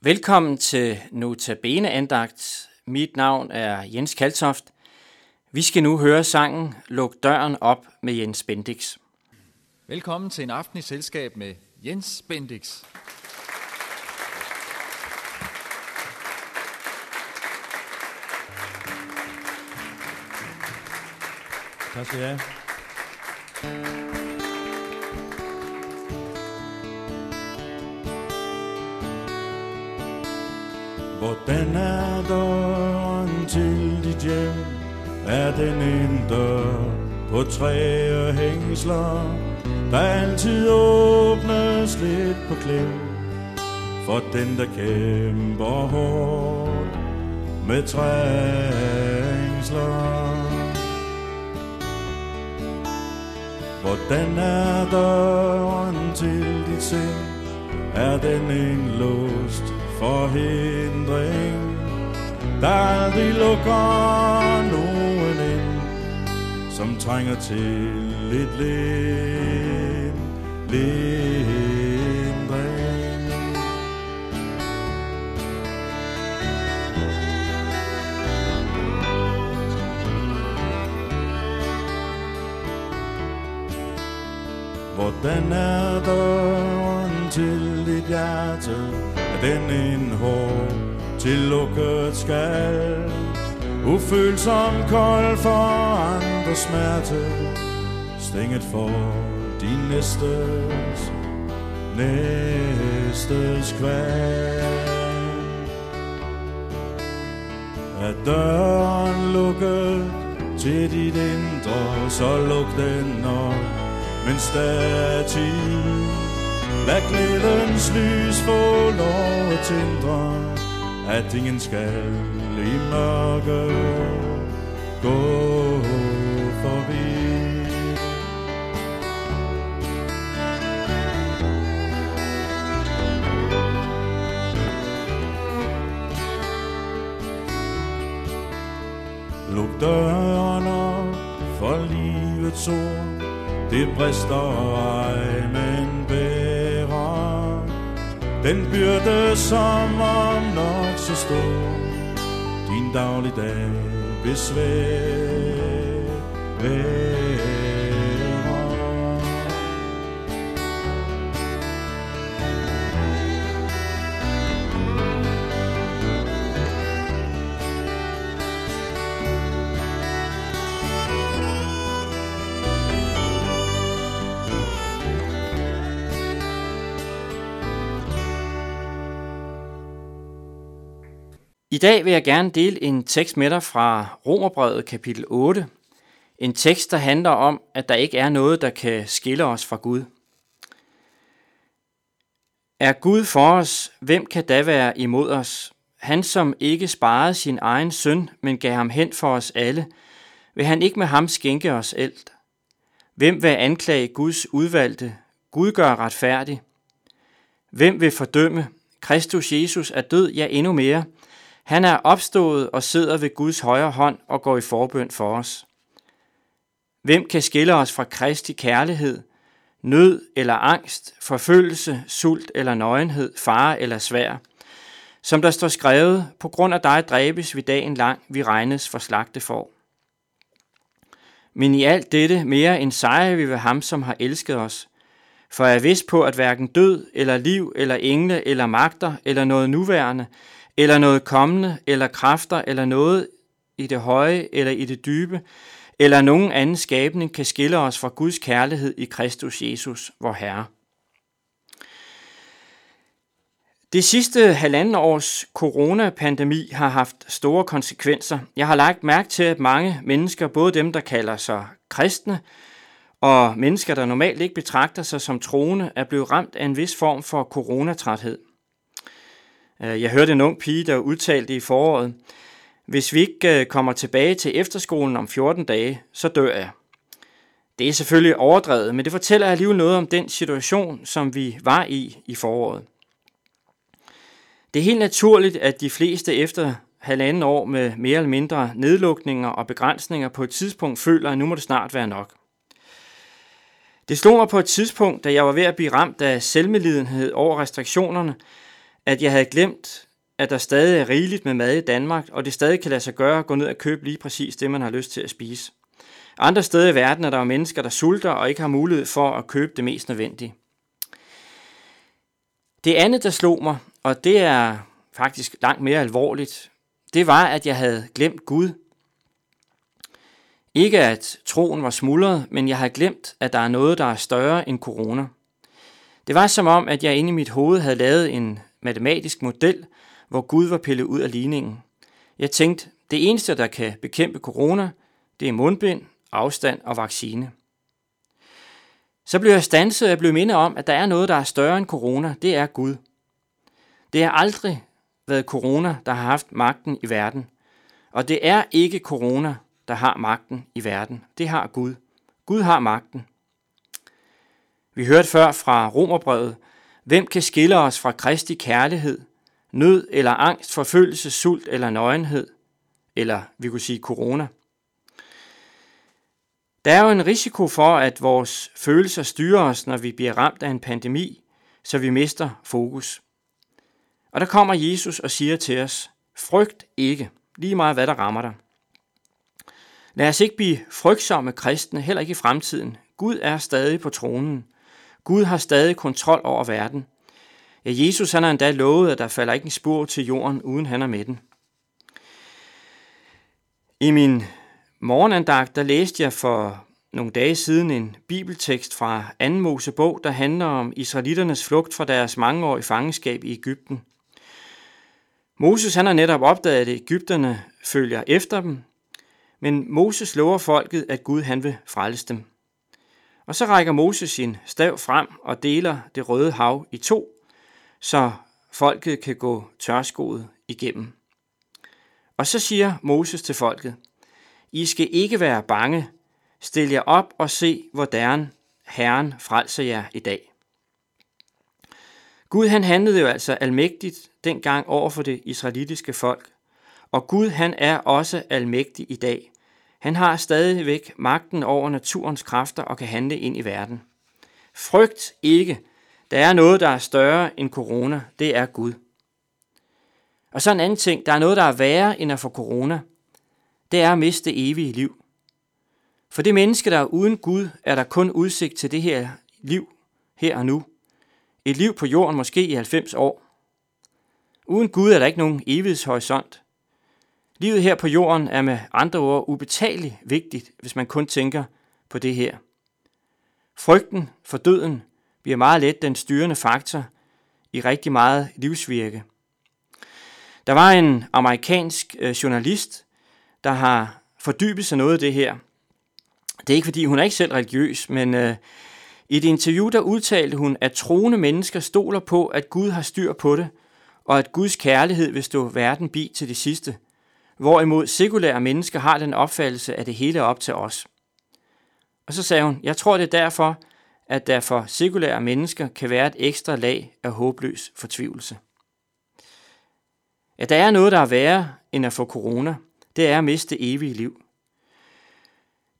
Velkommen til Notabene andagt. Mit navn er Jens Kaltoft. Vi skal nu høre sangen Luk døren op med Jens Bendix. Velkommen til en aften i selskab med Jens Bendix. Tak skal I have. Hvordan er døren til dit hjem? Er den en dør på træ og hængsler, der altid åbnes lidt på klem? For den, der kæmper hårdt med trængsler. Hvordan er døren til dit sind? Er den en låst forhindring, der aldrig lukker nogen ind, som trænger til et lind, lindring. Hvordan er døren til dit hjerte? Den en hård til lukket skal? Ufølsom kold for andre smerte Stænget for din næstes, næstes kval Er døren lukket til dit indre, så luk den op, men der. Lad glædens lys få lov at tindre, at ingen skal i mørke gå forbi. Luk døren op for livets ord, det brister den byrde som om nok så stor, din dagligdag besvær. I dag vil jeg gerne dele en tekst med dig fra Romerbrevet kapitel 8. En tekst, der handler om, at der ikke er noget, der kan skille os fra Gud. Er Gud for os, hvem kan da være imod os? Han, som ikke sparede sin egen søn, men gav ham hen for os alle, vil han ikke med ham skænke os alt? Hvem vil anklage Guds udvalgte? Gud gør retfærdig. Hvem vil fordømme? Kristus Jesus er død, ja endnu mere – han er opstået og sidder ved Guds højre hånd og går i forbøn for os. Hvem kan skille os fra Kristi kærlighed, nød eller angst, forfølgelse, sult eller nøgenhed, fare eller svær? Som der står skrevet, på grund af dig dræbes vi dagen lang, vi regnes for slagte for. Men i alt dette mere end sejrer vi ved ham, som har elsket os. For jeg er vidst på, at hverken død eller liv eller engle eller magter eller noget nuværende, eller noget kommende, eller kræfter, eller noget i det høje, eller i det dybe, eller nogen anden skabning kan skille os fra Guds kærlighed i Kristus Jesus, vor Herre. Det sidste halvanden års coronapandemi har haft store konsekvenser. Jeg har lagt mærke til, at mange mennesker, både dem, der kalder sig kristne, og mennesker, der normalt ikke betragter sig som troende, er blevet ramt af en vis form for coronatræthed. Øh, jeg hørte en ung pige, der udtalte i foråret, hvis vi ikke øh, kommer tilbage til efterskolen om 14 dage, så dør jeg. Det er selvfølgelig overdrevet, men det fortæller alligevel noget om den situation, som vi var i i foråret. Det er helt naturligt, at de fleste efter halvanden år med mere eller mindre nedlukninger og begrænsninger på et tidspunkt føler, at nu må det snart være nok. Det slog mig på et tidspunkt, da jeg var ved at blive ramt af selvmedlidenhed over restriktionerne, at jeg havde glemt, at der stadig er rigeligt med mad i Danmark, og det stadig kan lade sig gøre at gå ned og købe lige præcis det, man har lyst til at spise. Andre steder i verden er der jo mennesker, der sulter og ikke har mulighed for at købe det mest nødvendige. Det andet, der slog mig, og det er faktisk langt mere alvorligt, det var, at jeg havde glemt Gud. Ikke at troen var smuldret, men jeg havde glemt, at der er noget, der er større end corona. Det var som om, at jeg inde i mit hoved havde lavet en matematisk model, hvor Gud var pillet ud af ligningen. Jeg tænkte, det eneste, der kan bekæmpe corona, det er mundbind, afstand og vaccine. Så blev jeg stanset, og jeg blev mindet om, at der er noget, der er større end corona. Det er Gud. Det har aldrig været corona, der har haft magten i verden. Og det er ikke corona, der har magten i verden. Det har Gud. Gud har magten. Vi hørte før fra Romerbrevet, hvem kan skille os fra Kristi kærlighed, nød eller angst, forfølgelse, sult eller nøgenhed, eller vi kunne sige corona. Der er jo en risiko for, at vores følelser styrer os, når vi bliver ramt af en pandemi, så vi mister fokus. Og der kommer Jesus og siger til os, frygt ikke, lige meget hvad der rammer dig. Lad os ikke blive frygtsomme kristne, heller ikke i fremtiden. Gud er stadig på tronen. Gud har stadig kontrol over verden. Ja, Jesus han har endda lovet, at der falder ikke en spor til jorden, uden han er med den. I min morgenandagt, der læste jeg for nogle dage siden en bibeltekst fra 2. Mosebog, der handler om israelitternes flugt fra deres mangeårige fangenskab i Ægypten. Moses han har netop opdaget, at Ægypterne følger efter dem, men Moses lover folket, at Gud han vil frelse dem. Og så rækker Moses sin stav frem og deler det røde hav i to, så folket kan gå tørskoet igennem. Og så siger Moses til folket, I skal ikke være bange, stil jer op og se, hvordan Herren frelser jer i dag. Gud han handlede jo altså almægtigt dengang over for det israelitiske folk, og Gud han er også almægtig i dag. Han har stadigvæk magten over naturens kræfter og kan handle ind i verden. Frygt ikke. Der er noget, der er større end corona. Det er Gud. Og så en anden ting. Der er noget, der er værre end at få corona. Det er at miste evige liv. For det menneske, der er uden Gud, er der kun udsigt til det her liv, her og nu. Et liv på jorden måske i 90 år. Uden Gud er der ikke nogen evighedshorisont. Livet her på jorden er med andre ord ubetaleligt vigtigt, hvis man kun tænker på det her. Frygten for døden bliver meget let den styrende faktor i rigtig meget livsvirke. Der var en amerikansk øh, journalist, der har fordybet sig noget af det her. Det er ikke fordi, hun er ikke selv religiøs, men øh, i et interview, der udtalte hun, at troende mennesker stoler på, at Gud har styr på det, og at Guds kærlighed vil stå verden bi til det sidste – hvorimod sekulære mennesker har den opfattelse, at det hele er op til os. Og så sagde hun, jeg tror det er derfor, at der for sekulære mennesker kan være et ekstra lag af håbløs fortvivlelse. Ja, der er noget, der er værre end at få corona. Det er at miste evige liv.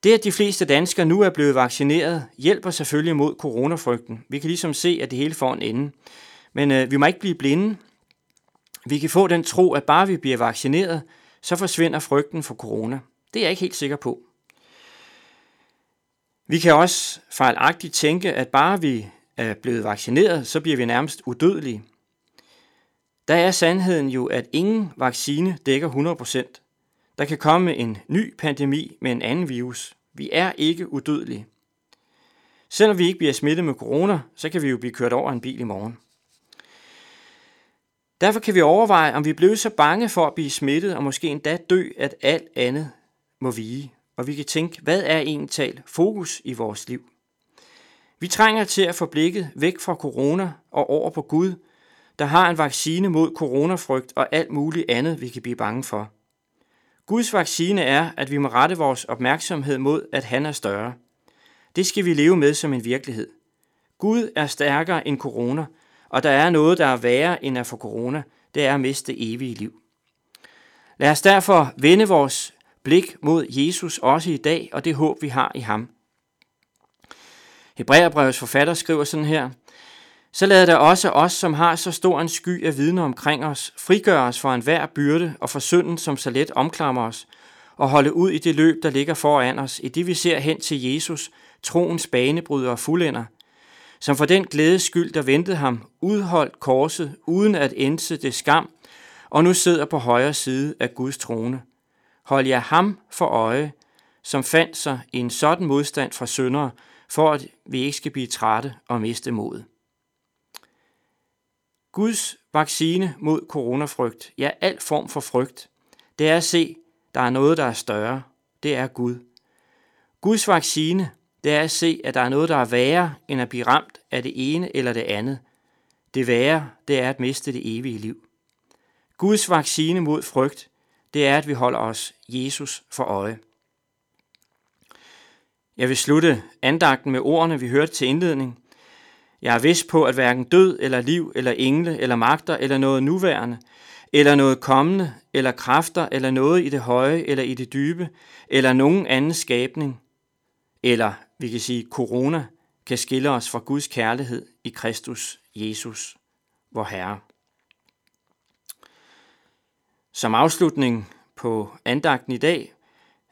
Det, at de fleste danskere nu er blevet vaccineret, hjælper selvfølgelig mod coronafrygten. Vi kan ligesom se, at det hele får en ende. Men øh, vi må ikke blive blinde. Vi kan få den tro, at bare vi bliver vaccineret, så forsvinder frygten for corona. Det er jeg ikke helt sikker på. Vi kan også fejlagtigt tænke, at bare vi er blevet vaccineret, så bliver vi nærmest udødelige. Der er sandheden jo, at ingen vaccine dækker 100%. Der kan komme en ny pandemi med en anden virus. Vi er ikke udødelige. Selvom vi ikke bliver smittet med corona, så kan vi jo blive kørt over en bil i morgen. Derfor kan vi overveje, om vi blev så bange for at blive smittet og måske endda dø, at alt andet må vige. Og vi kan tænke, hvad er egentlig fokus i vores liv? Vi trænger til at få blikket væk fra corona og over på Gud, der har en vaccine mod coronafrygt og alt muligt andet, vi kan blive bange for. Guds vaccine er, at vi må rette vores opmærksomhed mod, at han er større. Det skal vi leve med som en virkelighed. Gud er stærkere end corona, og der er noget, der er værre end at få corona, det er at miste evige liv. Lad os derfor vende vores blik mod Jesus også i dag, og det håb, vi har i ham. Hebræerbrevets forfatter skriver sådan her, så lad der også os, som har så stor en sky af vidner omkring os, frigøre os fra enhver byrde og for synden, som så let omklamrer os, og holde ud i det løb, der ligger foran os, i det vi ser hen til Jesus, troens banebryder og fuldender, som for den glædes skyld, der ventede ham, udholdt korset uden at ense det skam, og nu sidder på højre side af Guds trone. Hold jer ham for øje, som fandt sig i en sådan modstand fra syndere, for at vi ikke skal blive trætte og miste modet. Guds vaccine mod coronafrygt, ja al form for frygt, det er at se, der er noget, der er større. Det er Gud. Guds vaccine, det er at se, at der er noget, der er værre, end at blive ramt af det ene eller det andet. Det værre, det er at miste det evige liv. Guds vaccine mod frygt, det er, at vi holder os Jesus for øje. Jeg vil slutte andagten med ordene, vi hørte til indledning. Jeg er vidst på, at hverken død eller liv eller engle eller magter eller noget nuværende, eller noget kommende, eller kræfter, eller noget i det høje eller i det dybe, eller nogen anden skabning, eller vi kan sige corona, kan skille os fra Guds kærlighed i Kristus Jesus, vor Herre. Som afslutning på andagten i dag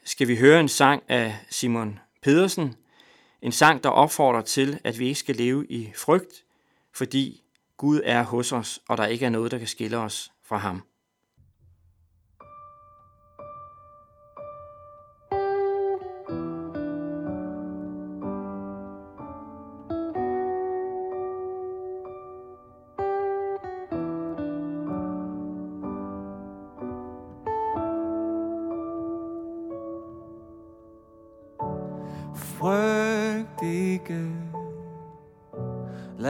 skal vi høre en sang af Simon Pedersen, en sang, der opfordrer til, at vi ikke skal leve i frygt, fordi Gud er hos os, og der ikke er noget, der kan skille os fra ham.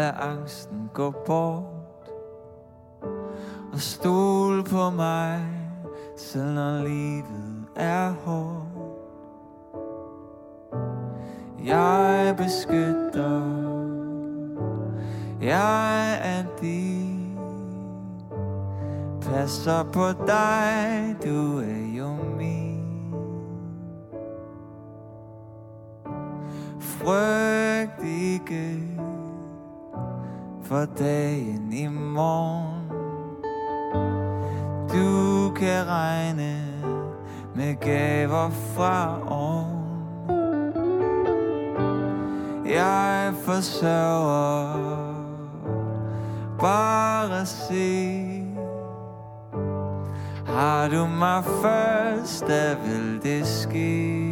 Lad angsten gå bort. Og stol på mig, selv når livet er hårdt. Jeg beskytter, jeg er din. Passer på dig, du er jo min. Frygt ikke for dagen i morgen. Du kan regne med gaver fra oven. Jeg forsørger bare se Har du mig først, der vil det ske?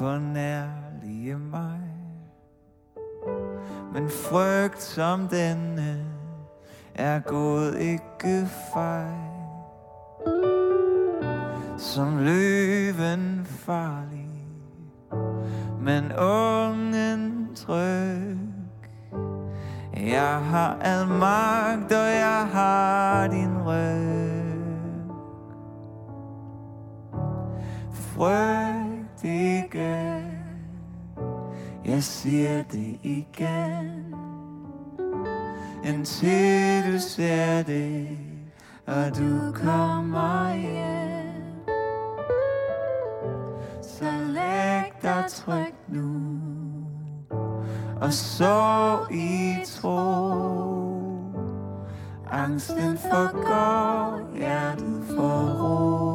På nærlige mig. Men frygt som denne er gået ikke fejl Som løven farlig Men ungen tryg. Jeg har al magt og jeg har din ryg Frygt ikke jeg siger det igen. Indtil du ser det Og du kommer hjem. Så læg dig tryg nu Og så i tro. Angsten forgår, hjertet får ro.